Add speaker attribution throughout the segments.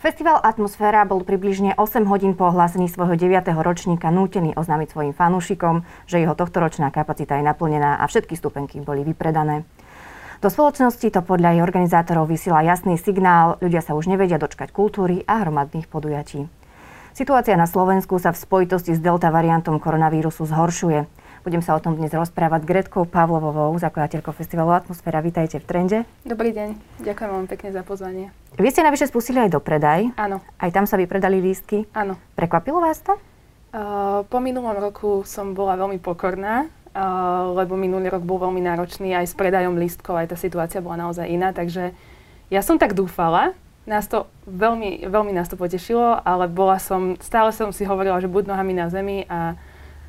Speaker 1: Festival Atmosféra bol približne 8 hodín po ohlásení svojho 9. ročníka nútený oznámiť svojim fanúšikom, že jeho tohtoročná kapacita je naplnená a všetky stupenky boli vypredané. Do spoločnosti to podľa jej organizátorov vysiela jasný signál, ľudia sa už nevedia dočkať kultúry a hromadných podujatí. Situácia na Slovensku sa v spojitosti s delta variantom koronavírusu zhoršuje. Budem sa o tom dnes rozprávať s Gretkou Pavlovovou, zakladateľkou festivalu Atmosféra. Vítajte v Trende.
Speaker 2: Dobrý deň, ďakujem vám pekne za pozvanie.
Speaker 1: Vy ste navyše spustili aj do predaj.
Speaker 2: Áno.
Speaker 1: Aj tam sa vypredali lístky.
Speaker 2: Áno.
Speaker 1: Prekvapilo vás to?
Speaker 2: Uh, po minulom roku som bola veľmi pokorná, uh, lebo minulý rok bol veľmi náročný aj s predajom lístkov, aj tá situácia bola naozaj iná, takže ja som tak dúfala, nás to veľmi, veľmi nás to potešilo, ale bola som, stále som si hovorila, že buď nohami na zemi a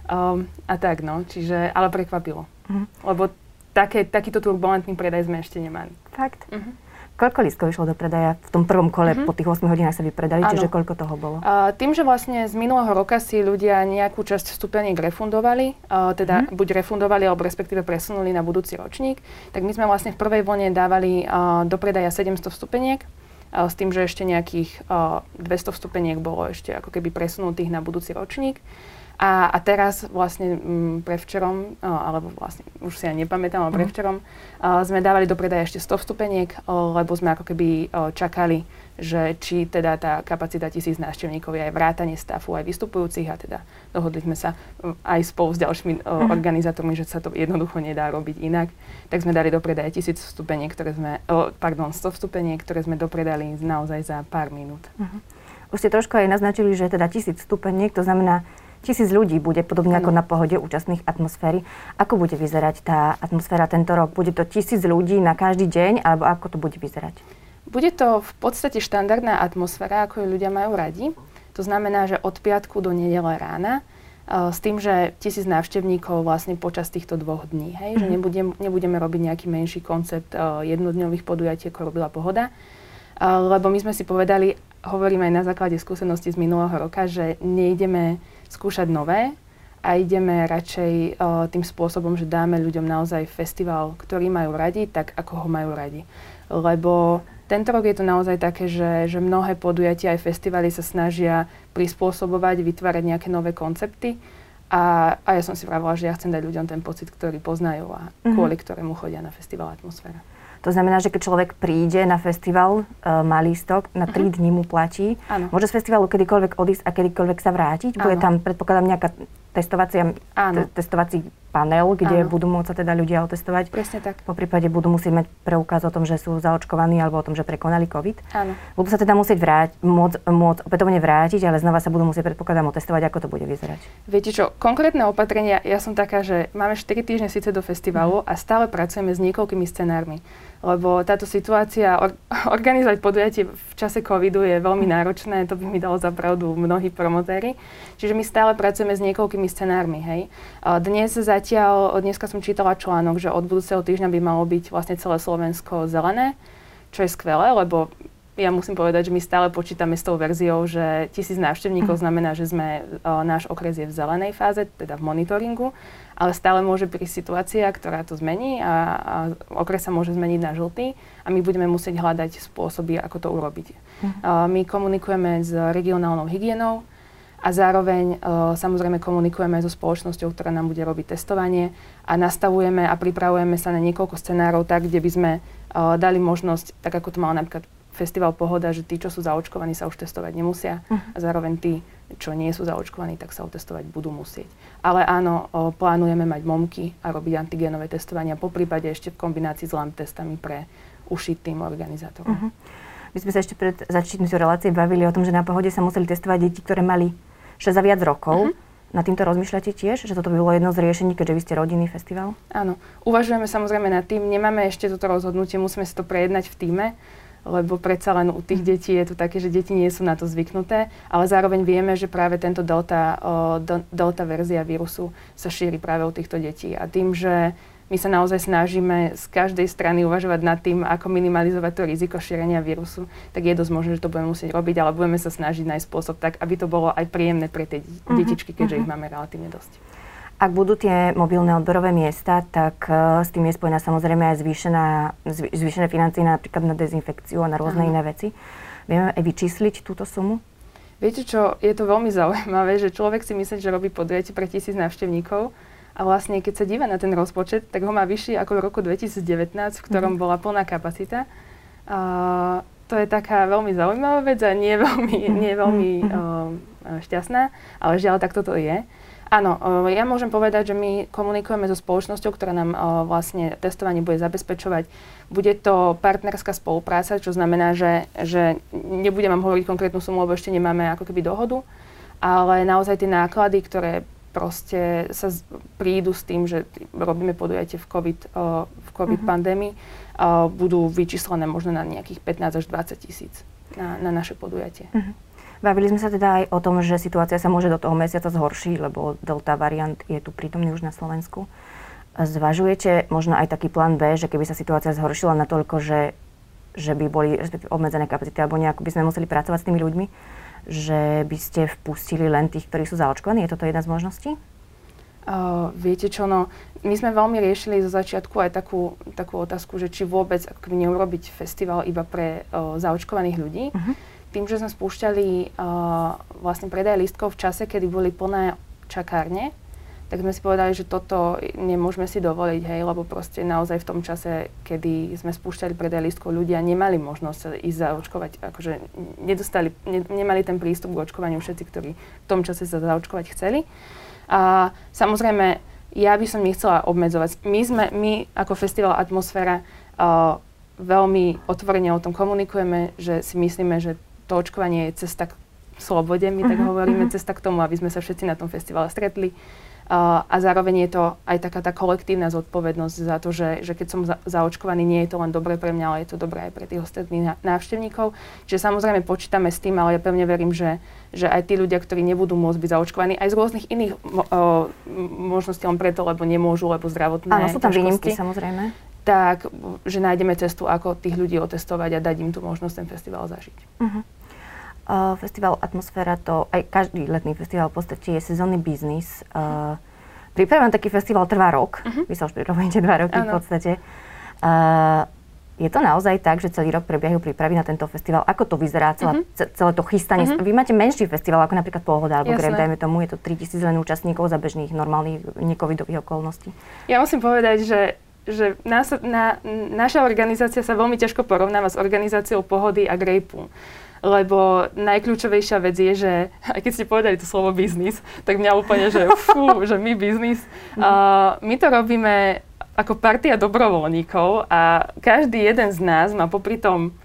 Speaker 2: Um, a tak, no. Čiže, ale prekvapilo. Uh-huh. Lebo také, takýto turbulentný predaj sme ešte nemali.
Speaker 1: Fakt? Uh-huh. Koľko lístkov išlo do predaja v tom prvom kole, uh-huh. po tých 8 hodinách sa vypredali, ano. čiže koľko toho bolo?
Speaker 2: Uh, tým, že vlastne z minulého roka si ľudia nejakú časť vstupeniek refundovali, uh, teda uh-huh. buď refundovali, alebo respektíve presunuli na budúci ročník, tak my sme vlastne v prvej vlne dávali uh, do predaja 700 vstupeniek, s tým, že ešte nejakých uh, 200 vstupeniek bolo ešte ako keby presunutých na budúci ročník. A, a teraz vlastne m, prevčerom, o, alebo vlastne už si aj nepamätám, ale mhm. prevčerom o, sme dávali do predaja ešte 100 vstupeniek, o, lebo sme ako keby o, čakali, že či teda tá kapacita tisíc návštevníkov je aj vrátanie stafu, aj vystupujúcich a teda dohodli sme sa aj spolu s ďalšími o, mhm. organizátormi, že sa to jednoducho nedá robiť inak. Tak sme dali do predaja tisíc vstupeniek, ktoré sme, o, pardon, 100 vstupeniek, ktoré sme dopredali naozaj za pár minút. Uh-huh.
Speaker 1: Už ste trošku aj naznačili, že teda tisíc vstupeniek, to znamená tisíc ľudí bude podobne ako na pohode účastných atmosféry. Ako bude vyzerať tá atmosféra tento rok? Bude to tisíc ľudí na každý deň, alebo ako to bude vyzerať?
Speaker 2: Bude to v podstate štandardná atmosféra, ako ju ľudia majú radi. To znamená, že od piatku do nedele rána e, s tým, že tisíc návštevníkov vlastne počas týchto dvoch dní. Hej? Že mhm. nebudem, nebudeme robiť nejaký menší koncept uh, jednodňových podujatí, ako robila Pohoda. Uh, lebo my sme si povedali, hovorím aj na základe skúsenosti z minulého roka, že nejdeme skúšať nové a ideme radšej uh, tým spôsobom, že dáme ľuďom naozaj festival, ktorý majú radi, tak ako ho majú radi. Lebo tento rok je to naozaj také, že, že mnohé podujatia aj festivaly sa snažia prispôsobovať, vytvárať nejaké nové koncepty. A, a ja som si vravila, že ja chcem dať ľuďom ten pocit, ktorý poznajú a mm-hmm. kvôli ktorému chodia na festival Atmosféra.
Speaker 1: To znamená, že keď človek príde na festival, uh, má lístok, na 3 uh-huh. Mhm. dní mu platí, ano. môže z festivalu kedykoľvek odísť a kedykoľvek sa vrátiť? Bude ano. tam, predpokladám, nejaká testovacia, te, testovací panel, kde Áno. budú môcť sa teda ľudia otestovať.
Speaker 2: Presne tak.
Speaker 1: Po prípade budú musieť mať preukaz o tom, že sú zaočkovaní alebo o tom, že prekonali COVID.
Speaker 2: Áno.
Speaker 1: Budú sa teda musieť vráť, môcť, môcť opätovne vrátiť, ale znova sa budú musieť predpokladám otestovať, ako to bude vyzerať.
Speaker 2: Viete čo, konkrétne opatrenia, ja som taká, že máme 4 týždne síce do festivalu mm. a stále pracujeme s niekoľkými scenármi lebo táto situácia, or, organizovať podujatie v čase covidu je veľmi náročné, to by mi dalo za pravdu mnohí promotéri. Čiže my stále pracujeme s niekoľkými scenármi, hej. Dnes zatiaľ, dneska som čítala článok, že od budúceho týždňa by malo byť vlastne celé Slovensko zelené, čo je skvelé, lebo ja musím povedať, že my stále počítame s tou verziou, že tisíc návštevníkov mhm. znamená, že sme, o, náš okres je v zelenej fáze, teda v monitoringu, ale stále môže prísť situácia, ktorá to zmení a, a okres sa môže zmeniť na žltý a my budeme musieť hľadať spôsoby, ako to urobiť. Uh-huh. O, my komunikujeme s regionálnou hygienou a zároveň o, samozrejme komunikujeme so spoločnosťou, ktorá nám bude robiť testovanie a nastavujeme a pripravujeme sa na niekoľko scenárov tak, kde by sme o, dali možnosť, tak ako to mal napríklad festival Pohoda, že tí, čo sú zaočkovaní, sa už testovať nemusia uh-huh. a zároveň tí, čo nie sú zaočkovaní, tak sa otestovať budú musieť. Ale áno, o, plánujeme mať momky a robiť antigénové testovania, po prípade ešte v kombinácii s LAMP testami pre ušiť tým organizátorov. Uh-huh.
Speaker 1: My sme sa ešte pred začítnutiu relácie bavili o tom, že na Pohode sa museli testovať deti, ktoré mali 6 a viac rokov. Uh-huh. Na týmto rozmýšľate tiež, že toto by bolo jedno z riešení, keďže vy ste rodinný festival?
Speaker 2: Áno, uvažujeme samozrejme nad tým. Nemáme ešte toto rozhodnutie, musíme si to prejednať v týme lebo predsa len u tých detí je to také, že deti nie sú na to zvyknuté, ale zároveň vieme, že práve tento delta, delta verzia vírusu sa šíri práve u týchto detí. A tým, že my sa naozaj snažíme z každej strany uvažovať nad tým, ako minimalizovať to riziko šírenia vírusu, tak je dosť možné, že to budeme musieť robiť, ale budeme sa snažiť nájsť spôsob tak, aby to bolo aj príjemné pre tie uh-huh, detičky, keďže uh-huh. ich máme relatívne dosť.
Speaker 1: Ak budú tie mobilné odberové miesta, tak uh, s tým je spojená samozrejme aj zvýšená, zvýšené financie napríklad na dezinfekciu a na rôzne Aha. iné veci. Vieme aj vyčísliť túto sumu?
Speaker 2: Viete čo, je to veľmi zaujímavé, že človek si myslí, že robí podujatie pre tisíc návštevníkov a vlastne keď sa díva na ten rozpočet, tak ho má vyšší ako v roku 2019, v ktorom mm. bola plná kapacita. Uh, to je taká veľmi zaujímavá vec a nie veľmi, nie veľmi uh, šťastná, ale žiaľ, tak toto je. Áno, ja môžem povedať, že my komunikujeme so spoločnosťou, ktorá nám vlastne testovanie bude zabezpečovať. Bude to partnerská spolupráca, čo znamená, že, že nebudem vám hovoriť konkrétnu sumu, lebo ešte nemáme ako keby dohodu, ale naozaj tie náklady, ktoré proste sa prídu s tým, že robíme podujatie v COVID, uh, v COVID uh-huh. pandémii, budú vyčíslené možno na nejakých 15 až 20 tisíc na, na naše podujatie. Uh-huh.
Speaker 1: Bavili sme sa teda aj o tom, že situácia sa môže do toho mesiaca zhoršiť, lebo delta variant je tu prítomný už na Slovensku. Zvažujete možno aj taký plán B, že keby sa situácia zhoršila natoľko, že, že by boli obmedzené kapacity alebo nejako by sme museli pracovať s tými ľuďmi, že by ste vpustili len tých, ktorí sú zaočkovaní? Je toto jedna z možností?
Speaker 2: Uh, viete čo, no, my sme veľmi riešili zo začiatku aj takú, takú otázku, že či vôbec ako neurobiť festival iba pre uh, zaočkovaných ľudí. Uh-huh tým, že sme spúšťali uh, vlastne predaj listkov v čase, kedy boli plné čakárne, tak sme si povedali, že toto nemôžeme si dovoliť, hej, lebo proste naozaj v tom čase, kedy sme spúšťali predaj listkov, ľudia nemali možnosť ísť zaočkovať, akože nedostali, ne, nemali ten prístup k očkovaniu všetci, ktorí v tom čase sa zaočkovať chceli. A samozrejme, ja by som nechcela obmedzovať. My sme, my ako festival Atmosféra uh, veľmi otvorene o tom komunikujeme, že si myslíme, že to očkovanie je cesta k slobode, my tak uh-huh, hovoríme, uh-huh. cesta k tomu, aby sme sa všetci na tom festivale stretli. Uh, a zároveň je to aj taká tá kolektívna zodpovednosť za to, že, že keď som za, zaočkovaný, nie je to len dobré pre mňa, ale je to dobré aj pre tých ostatných návštevníkov. Čiže samozrejme počítame s tým, ale ja pevne verím, že, že aj tí ľudia, ktorí nebudú môcť byť zaočkovaní, aj z rôznych iných uh, možností, len preto, lebo nemôžu, lebo zdravotné
Speaker 1: Áno, sú tam výnimky samozrejme.
Speaker 2: Tak, že nájdeme cestu, ako tých ľudí otestovať a dať im tú možnosť ten festival zažiť. Uh-huh.
Speaker 1: Festival Atmosféra to, aj každý letný festival v podstate je sezónny biznis. Uh, Príprava taký festival trvá rok. Uh-huh. Vy sa už pripravujete dva roky ano. v podstate. Uh, je to naozaj tak, že celý rok prebiehajú prípravy na tento festival? Ako to vyzerá celé, uh-huh. celé to chystanie? Uh-huh. Vy máte menší festival ako napríklad Pohoda alebo Greb, dajme tomu, je to 3000 len účastníkov za bežných normálnych necovidových okolností.
Speaker 2: Ja musím povedať, že že nás, na, naša organizácia sa veľmi ťažko porovnáva s organizáciou Pohody a Grejpu lebo najkľúčovejšia vec je, že aj keď ste povedali to slovo biznis, tak mňa úplne, že fú, že my biznis. Uh, my to robíme ako partia dobrovoľníkov a každý jeden z nás má popri tom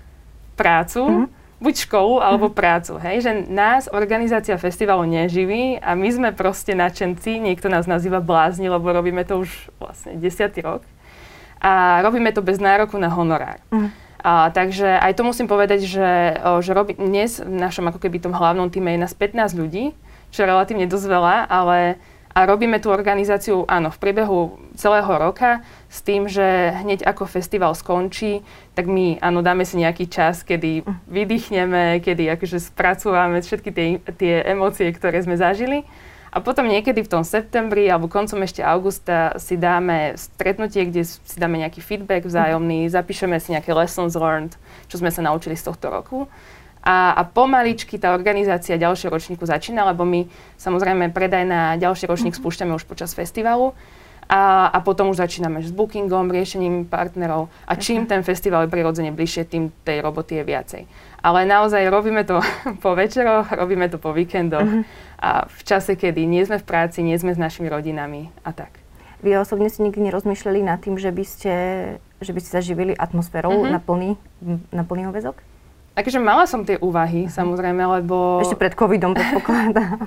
Speaker 2: prácu, mm-hmm. buď školu alebo mm-hmm. prácu. Hej? Že nás organizácia festivalu neživí a my sme proste nadšenci, niekto nás nazýva blázni, lebo robíme to už vlastne desiatý rok. A robíme to bez nároku na honorár. Mm-hmm. A, takže aj to musím povedať, že, že robí, dnes v našom ako keby tom hlavnom týme je nás 15 ľudí, čo je relatívne dosť veľa, ale a robíme tú organizáciu, áno, v priebehu celého roka s tým, že hneď ako festival skončí, tak my, áno, dáme si nejaký čas, kedy vydýchneme, kedy akože spracúvame všetky tie, tie emócie, ktoré sme zažili a potom niekedy v tom septembri alebo koncom ešte augusta si dáme stretnutie, kde si dáme nejaký feedback vzájomný, zapíšeme si nejaké lessons learned, čo sme sa naučili z tohto roku. A, a pomaličky tá organizácia ďalšieho ročníku začína, lebo my samozrejme predaj na ďalší ročník mm-hmm. spúšťame už počas festivalu. A, a potom už začíname s bookingom, riešením partnerov. A čím ten festival je prirodzene bližšie, tým tej roboty je viacej. Ale naozaj robíme to po večeroch, robíme to po víkendoch. A v čase, kedy nie sme v práci, nie sme s našimi rodinami a tak.
Speaker 1: Vy osobne si nikdy nerozmýšľali nad tým, že by ste, že by ste sa živili atmosférou mm-hmm. na, plný, na plný ovezok?
Speaker 2: Takže mala som tie úvahy, mm-hmm. samozrejme, lebo...
Speaker 1: Ešte pred covidom predpokladám.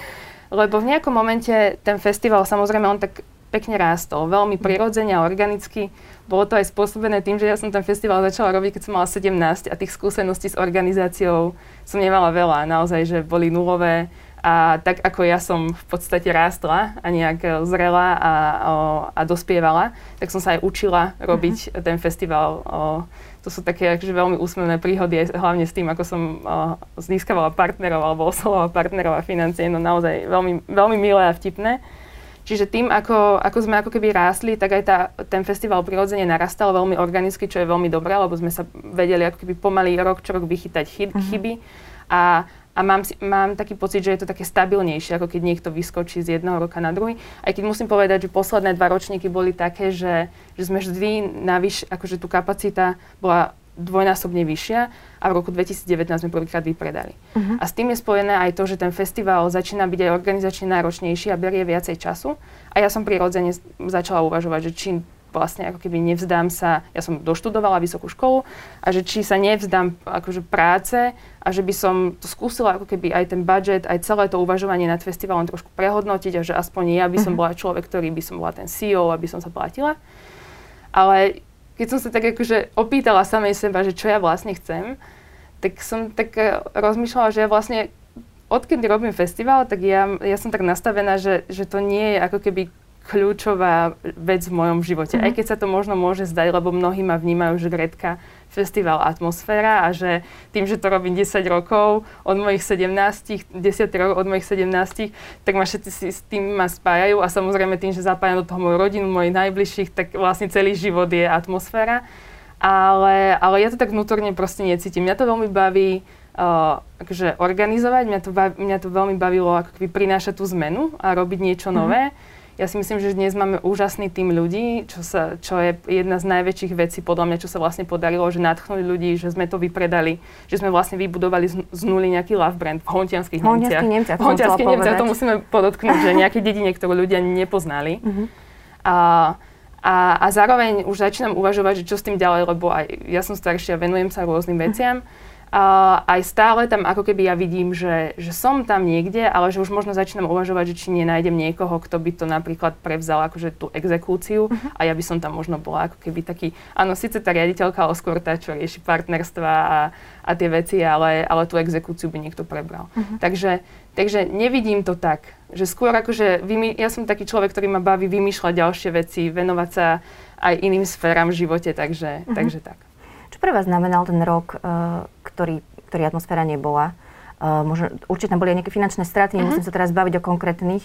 Speaker 2: lebo v nejakom momente ten festival, samozrejme, on tak pekne rástol, veľmi mhm. prirodzene a organicky. Bolo to aj spôsobené tým, že ja som ten festival začala robiť, keď som mala 17 a tých skúseností s organizáciou som nemala veľa. Naozaj, že boli nulové a tak ako ja som v podstate rástla a nejak e, zrela a, o, a dospievala, tak som sa aj učila robiť uh-huh. ten festival. O, to sú také akože veľmi úsmevné príhody, hlavne s tým, ako som o, získavala partnerov alebo oslovala partnerov a financie. No naozaj veľmi, veľmi milé a vtipné. Čiže tým, ako, ako sme ako keby rástli, tak aj tá, ten festival prirodzene narastal veľmi organicky, čo je veľmi dobré, lebo sme sa vedeli ako keby pomaly rok čo rok vychytať chyb, uh-huh. chyby. A, a mám, si, mám taký pocit, že je to také stabilnejšie, ako keď niekto vyskočí z jedného roka na druhý. Aj keď musím povedať, že posledné dva ročníky boli také, že, že sme vždy navyš, akože tu kapacita bola dvojnásobne vyššia a v roku 2019 sme prvýkrát vypredali. Uh-huh. A s tým je spojené aj to, že ten festival začína byť aj organizačne náročnejší a berie viacej času. A ja som prirodzene začala uvažovať, že či vlastne ako keby nevzdám sa, ja som doštudovala vysokú školu a že či sa nevzdám akože práce a že by som to skúsila ako keby aj ten budget, aj celé to uvažovanie nad festivalom trošku prehodnotiť a že aspoň ja by som uh-huh. bola človek, ktorý by som bola ten CEO, aby som sa platila. Ale keď som sa tak akože opýtala samej seba, že čo ja vlastne chcem, tak som tak e, rozmýšľala, že ja vlastne odkedy robím festival, tak ja, ja som tak nastavená, že, že to nie je ako keby kľúčová vec v mojom živote. Mm-hmm. Aj keď sa to možno môže zdať, lebo mnohí ma vnímajú, že Gretka festival atmosféra a že tým, že to robím 10 rokov od mojich 17, 10 rokov od mojich 17, tak ma všetci si s tým ma spájajú a samozrejme tým, že zapájam do toho moju rodinu, mojich najbližších, tak vlastne celý život je atmosféra. Ale, ale ja to tak vnútorne proste necítim. Mňa to veľmi baví uh, akože organizovať, mňa to, baví, mňa to veľmi bavilo ako keby prinášať tú zmenu a robiť niečo mm-hmm. nové. Ja si myslím, že dnes máme úžasný tým ľudí, čo, sa, čo je jedna z najväčších vecí podľa mňa, čo sa vlastne podarilo, že nadchnuli ľudí, že sme to vypredali, že sme vlastne vybudovali z, z nuly nejaký love brand v hontianských Nemciach.
Speaker 1: Nemciach.
Speaker 2: V hontianských Nemciach, to musíme podotknúť, že nejaké dedine, ktorú ľudia nepoznali. Uh-huh. A, a, a zároveň už začínam uvažovať, že čo s tým ďalej, lebo aj ja som staršia, venujem sa rôznym veciam. Aj stále tam ako keby ja vidím, že, že som tam niekde, ale že už možno začínam uvažovať, že či nenájdem niekoho, kto by to napríklad prevzal akože tú exekúciu uh-huh. a ja by som tam možno bola ako keby taký, áno, síce tá riaditeľka, ale skôr tá, čo rieši partnerstva a, a tie veci, ale, ale tú exekúciu by niekto prebral. Uh-huh. Takže, takže nevidím to tak, že skôr akože, vymy, ja som taký človek, ktorý ma baví vymýšľať ďalšie veci, venovať sa aj iným sféram v živote, takže, uh-huh. takže tak.
Speaker 1: Čo pre vás znamenal ten rok, uh, ktorý, ktorý atmosféra nebola? Uh, možno, určite tam boli aj nejaké finančné straty, uh-huh. nemusím sa teraz baviť o konkrétnych,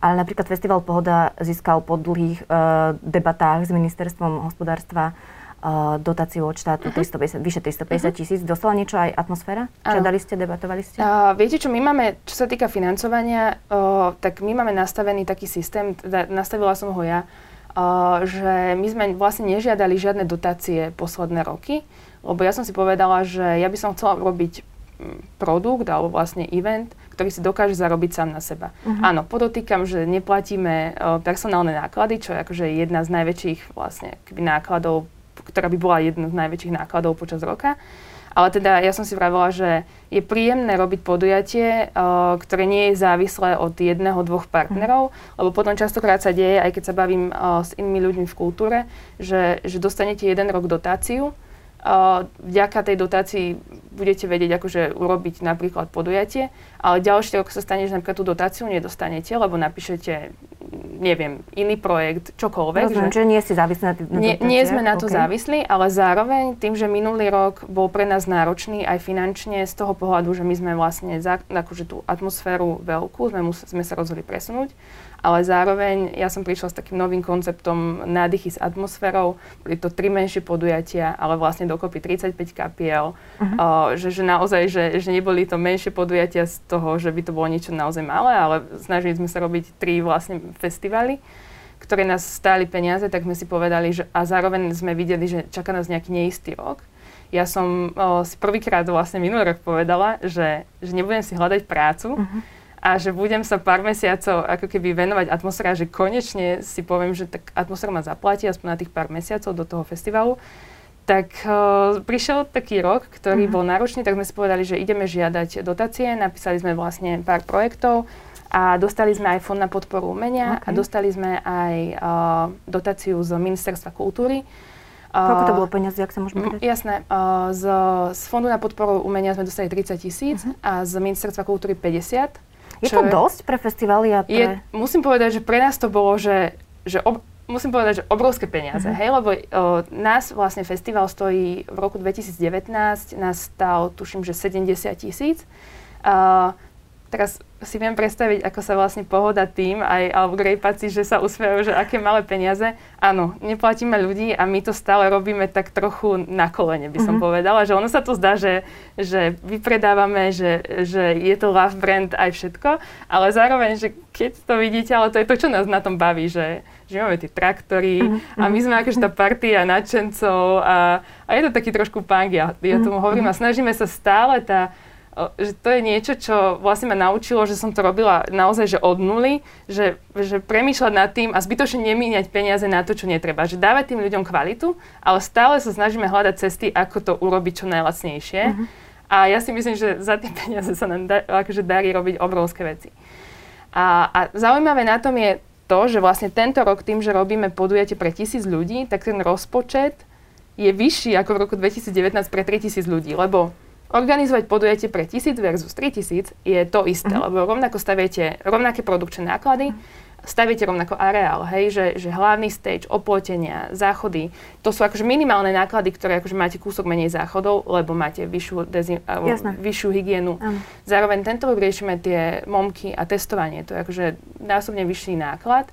Speaker 1: ale napríklad Festival Pohoda získal po dlhých uh, debatách s ministerstvom hospodárstva uh, dotáciu od štátu uh-huh. 350, vyše 350 uh-huh. tisíc. Dostala niečo aj atmosféra? Žiadali ste, debatovali ste?
Speaker 2: Uh, viete čo, my máme, čo sa týka financovania, uh, tak my máme nastavený taký systém, teda nastavila som ho ja, že my sme vlastne nežiadali žiadne dotácie posledné roky, lebo ja som si povedala, že ja by som chcela robiť mm, produkt alebo vlastne event, ktorý si dokáže zarobiť sám na seba. Uh-huh. Áno, podotýkam, že neplatíme uh, personálne náklady, čo je akože jedna z najväčších vlastne nákladov, ktorá by bola jedna z najväčších nákladov počas roka. Ale teda ja som si vravela, že je príjemné robiť podujatie, uh, ktoré nie je závislé od jedného, dvoch partnerov, lebo potom častokrát sa deje, aj keď sa bavím uh, s inými ľuďmi v kultúre, že, že dostanete jeden rok dotáciu, uh, vďaka tej dotácii budete vedieť akože urobiť napríklad podujatie, ale ďalší rok sa stane, že napríklad tú dotáciu nedostanete, lebo napíšete neviem, iný projekt, čokoľvek.
Speaker 1: Rozumiem, že, nie si závislí na,
Speaker 2: na nie, nie sme na to okay. závislí, ale zároveň tým, že minulý rok bol pre nás náročný aj finančne z toho pohľadu, že my sme vlastne za, akože tú atmosféru veľkú, sme, mus, sme sa rozhodli presunúť, ale zároveň ja som prišla s takým novým konceptom nádychy s atmosférou. Boli to tri menšie podujatia, ale vlastne dokopy 35 kapiel. Uh-huh. Uh, že, že naozaj, že, že neboli to menšie podujatia z toho, že by to bolo niečo naozaj malé, ale snažili sme sa robiť tri vlastne festivaly ktoré nás stáli peniaze, tak sme si povedali, že a zároveň sme videli, že čaká nás nejaký neistý rok. Ja som o, si prvýkrát vlastne minulý rok povedala, že, že nebudem si hľadať prácu, uh-huh a že budem sa pár mesiacov ako keby venovať atmosféra, že konečne si poviem, že tak atmosféra ma zaplatí aspoň na tých pár mesiacov do toho festivalu, tak uh, prišiel taký rok, ktorý uh-huh. bol náročný, tak sme si povedali, že ideme žiadať dotácie, napísali sme vlastne pár projektov a dostali sme aj fond na podporu umenia okay. a dostali sme aj uh, dotáciu z Ministerstva kultúry.
Speaker 1: Koľko to bolo peniazy, ak sa môžeme
Speaker 2: povedať? Jasné. Uh, z, z Fondu na podporu umenia sme dostali 30 tisíc uh-huh. a z Ministerstva kultúry 50.
Speaker 1: Je to dosť pre festivaly a pre... Je,
Speaker 2: musím povedať, že pre nás to bolo, že, že ob, musím povedať, že obrovské peniaze, uh-huh. hej, lebo o, nás vlastne festival stojí v roku 2019, nás stal, tuším, že 70 tisíc. Uh, teraz si viem predstaviť, ako sa vlastne pohoda tým, aj, alebo grejpaci, že sa usmievajú, že aké malé peniaze. Áno, neplatíme ľudí a my to stále robíme tak trochu na kolene, by som mm-hmm. povedala, že ono sa tu zdá, že, že vypredávame, že, že je to love brand aj všetko, ale zároveň, že keď to vidíte, ale to je to, čo nás na tom baví, že, že máme tie traktory mm-hmm. a my sme akože tá partia nadšencov a, a je to taký trošku punk, ja, ja tomu hovorím a snažíme sa stále tá, že to je niečo, čo vlastne ma naučilo, že som to robila naozaj, že od nuly, že, že premýšľať nad tým a zbytočne nemíňať peniaze na to, čo netreba. Že dávať tým ľuďom kvalitu, ale stále sa snažíme hľadať cesty, ako to urobiť čo najlacnejšie. Mm-hmm. A ja si myslím, že za tie peniaze sa nám da, akože darí robiť obrovské veci. A, a zaujímavé na tom je to, že vlastne tento rok tým, že robíme podujatie pre tisíc ľudí, tak ten rozpočet je vyšší ako v roku 2019 pre 3000 ľudí, lebo organizovať podujatie pre 1000 versus 3000 je to isté, uh-huh. lebo rovnako staviete rovnaké produkčné náklady, staviete rovnako areál, hej, že, že hlavný stage, oplotenia, záchody, to sú akože minimálne náklady, ktoré akože máte kúsok menej záchodov, lebo máte vyššiu, dezi- vyššiu hygienu. Um. Zároveň tento rok riešime tie momky a testovanie, to je akože násobne vyšší náklad.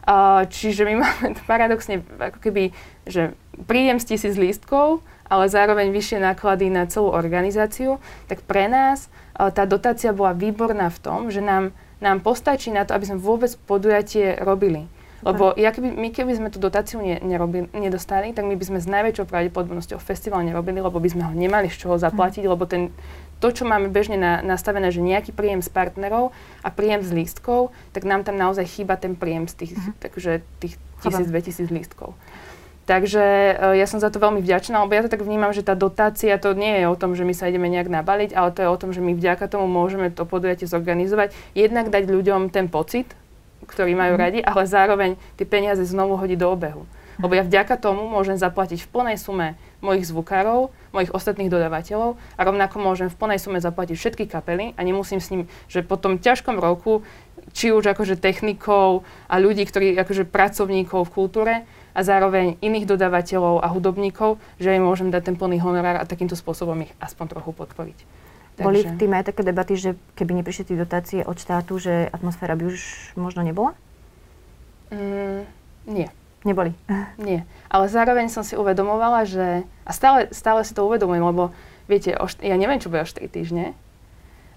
Speaker 2: Uh, čiže my máme paradoxne ako keby, že príjem z tisíc lístkov, ale zároveň vyššie náklady na celú organizáciu, tak pre nás uh, tá dotácia bola výborná v tom, že nám nám postačí na to, aby sme vôbec podujatie robili. Lebo ja keby, my keby sme tú dotáciu ne, nerobili, nedostali, tak my by sme s najväčšou pravdepodobnosťou festival nerobili, lebo by sme ho nemali z čoho zaplatiť, lebo ten, to, čo máme bežne na, nastavené, že nejaký príjem z partnerov a príjem z lístkov, tak nám tam naozaj chýba ten príjem z tých, mm. takže tých 1000-2000 lístkov. Takže uh, ja som za to veľmi vďačná, lebo ja to tak vnímam, že tá dotácia to nie je o tom, že my sa ideme nejak nabaliť, ale to je o tom, že my vďaka tomu môžeme to podujatie zorganizovať. Jednak dať ľuďom ten pocit, ktorý majú mm. radi, ale zároveň tie peniaze znovu hodiť do obehu. Lebo ja vďaka tomu môžem zaplatiť v plnej sume mojich zvukárov, mojich ostatných dodávateľov a rovnako môžem v plnej sume zaplatiť všetky kapely a nemusím s ním, že po tom ťažkom roku, či už akože technikov a ľudí, ktorí akože pracovníkov v kultúre, a zároveň iných dodávateľov a hudobníkov, že im môžem dať ten plný honorár a takýmto spôsobom ich aspoň trochu podporiť.
Speaker 1: Takže... Boli v tým aj také debaty, že keby neprišli tie dotácie od štátu, že atmosféra by už možno nebola?
Speaker 2: Mm, nie.
Speaker 1: Neboli?
Speaker 2: Nie. Ale zároveň som si uvedomovala, že... A stále, stále si to uvedomujem, lebo viete, št- ja neviem, čo bude o 4 týždne.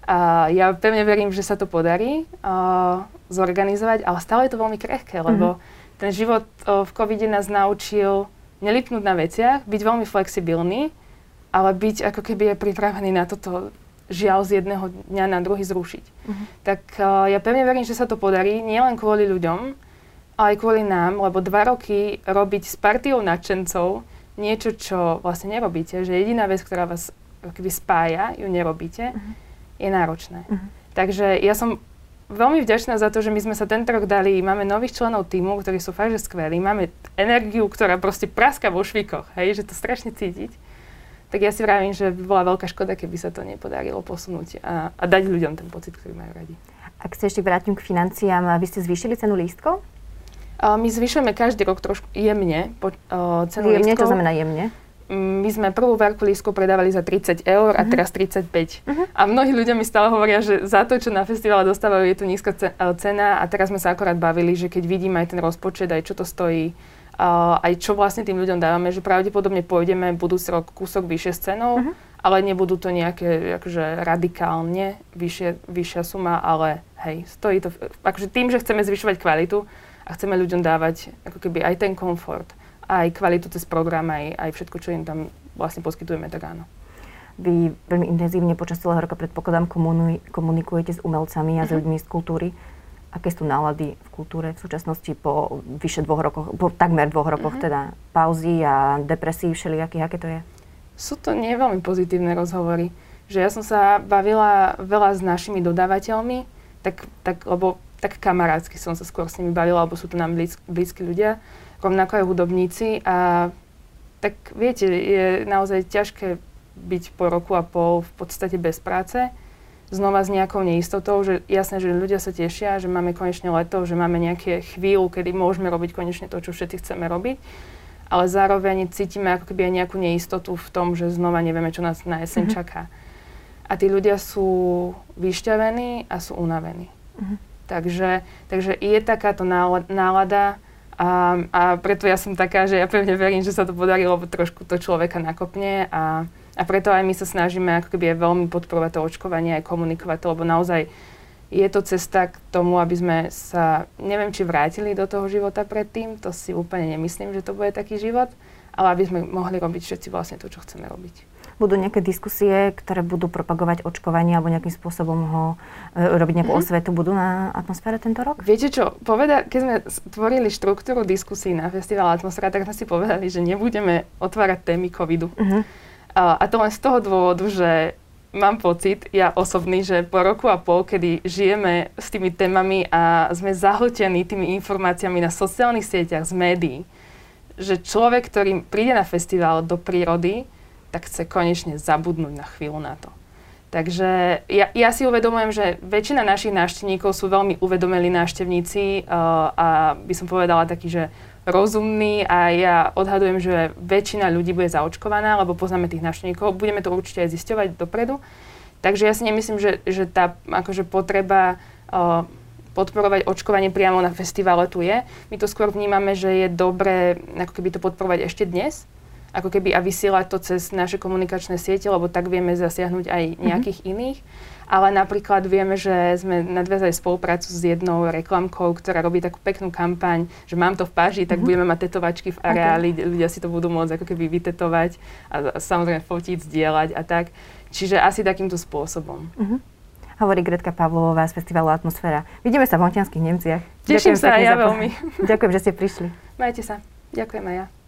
Speaker 2: A ja pevne verím, že sa to podarí uh, zorganizovať, ale stále je to veľmi krehké, lebo mm-hmm ten život v covide nás naučil nelipnúť na veciach, byť veľmi flexibilný, ale byť ako keby aj pripravený na toto žiaľ z jedného dňa na druhý zrušiť. Uh-huh. Tak uh, ja pevne verím, že sa to podarí, nielen kvôli ľuďom, ale aj kvôli nám, lebo dva roky robiť s partiou nadšencov niečo, čo vlastne nerobíte, že jediná vec, ktorá vás keby spája, ju nerobíte, uh-huh. je náročné. Uh-huh. Takže ja som veľmi vďačná za to, že my sme sa tento rok dali, máme nových členov týmu, ktorí sú fakt, že skvelí, máme energiu, ktorá proste praska vo švikoch, hej, že to strašne cítiť. Tak ja si vravím, že by bola veľká škoda, keby sa to nepodarilo posunúť a, a dať ľuďom ten pocit, ktorý majú radi.
Speaker 1: Ak sa ešte vrátim k financiám, vy ste zvýšili cenu lístkov?
Speaker 2: My zvyšujeme každý rok trošku jemne po, uh, cenu
Speaker 1: jemne,
Speaker 2: lístkov.
Speaker 1: čo znamená jemne?
Speaker 2: My sme prvú verku lístku predávali za 30 eur a uh-huh. teraz 35. Uh-huh. A mnohí ľudia mi stále hovoria, že za to, čo na festivale dostávajú, je tu nízka e, cena a teraz sme sa akorát bavili, že keď vidím aj ten rozpočet, aj čo to stojí, uh, aj čo vlastne tým ľuďom dávame, že pravdepodobne pôjdeme budúci rok kúsok vyššie s cenou, uh-huh. ale nebudú to nejaké akože radikálne vyššie, vyššia suma, ale hej, stojí to, akože tým, že chceme zvyšovať kvalitu a chceme ľuďom dávať ako keby aj ten komfort, aj kvalitu cez program, aj, aj všetko, čo im tam vlastne poskytujeme, tak áno.
Speaker 1: Vy veľmi intenzívne počas celého roka predpokladám komuni- komunikujete s umelcami a s mhm. ľuďmi z kultúry. Aké sú nálady v kultúre v súčasnosti po vyše dvoch rokoch, po takmer dvoch rokoch uh-huh. teda pauzy a depresí všelijakých, aké to je?
Speaker 2: Sú to nie veľmi pozitívne rozhovory. Že ja som sa bavila veľa s našimi dodávateľmi, tak, tak, lebo tak kamarátsky som sa skôr s nimi bavila, lebo sú to nám blízk, blízki ľudia rovnako aj hudobníci a tak viete, je naozaj ťažké byť po roku a pol v podstate bez práce, znova s nejakou neistotou, že jasné, že ľudia sa tešia, že máme konečne leto, že máme nejaké chvíľu, kedy môžeme robiť konečne to, čo všetci chceme robiť, ale zároveň cítime ako keby aj nejakú neistotu v tom, že znova nevieme, čo nás na jeseň mm-hmm. čaká. a tí ľudia sú vyšťavení a sú unavení. Uh-huh. Takže, takže je takáto nálada a, a preto ja som taká, že ja pevne verím, že sa to podarí, lebo trošku to človeka nakopne a, a preto aj my sa snažíme ako keby veľmi podporovať to očkovanie, aj komunikovať to, lebo naozaj je to cesta k tomu, aby sme sa, neviem, či vrátili do toho života predtým, to si úplne nemyslím, že to bude taký život, ale aby sme mohli robiť všetci vlastne to, čo chceme robiť
Speaker 1: budú nejaké diskusie, ktoré budú propagovať očkovanie alebo nejakým spôsobom ho e, robiť nejakú mm-hmm. osvetu, budú na atmosfére tento rok?
Speaker 2: Viete čo, poveda- keď sme tvorili štruktúru diskusí na festival Atmosféra, tak sme si povedali, že nebudeme otvárať témy covidu. Mm-hmm. A, a to len z toho dôvodu, že mám pocit, ja osobný, že po roku a pol, kedy žijeme s tými témami a sme zahltení tými informáciami na sociálnych sieťach, z médií, že človek, ktorý príde na festival do prírody, tak chce konečne zabudnúť na chvíľu na to. Takže ja, ja si uvedomujem, že väčšina našich návštevníkov sú veľmi uvedomelí návštevníci uh, a by som povedala takí, že rozumní a ja odhadujem, že väčšina ľudí bude zaočkovaná, lebo poznáme tých návštevníkov. Budeme to určite aj zisťovať dopredu. Takže ja si nemyslím, že, že tá akože potreba uh, podporovať očkovanie priamo na festivale tu je. My to skôr vnímame, že je dobré ako keby to podporovať ešte dnes, ako keby a vysielať to cez naše komunikačné siete, lebo tak vieme zasiahnuť aj mhm. nejakých mm-hmm. iných. Ale napríklad vieme, že sme nadviazali spoluprácu s jednou reklamkou, ktorá robí takú peknú kampaň, že mám to v páži, tak mm-hmm. budeme mať tetovačky v areáli, okay. ľudia si to budú môcť ako keby vytetovať a, a samozrejme fotiť, zdieľať a tak. Čiže asi takýmto spôsobom. Mm-hmm.
Speaker 1: Hovorí Gretka Pavlová z festivalu Atmosféra. Vidíme sa v Montianských Nemciach.
Speaker 2: Teším Ďakujem sa aj ja veľmi.
Speaker 1: Ďakujem, že ste prišli.
Speaker 2: Majte sa. Ďakujem aj ja.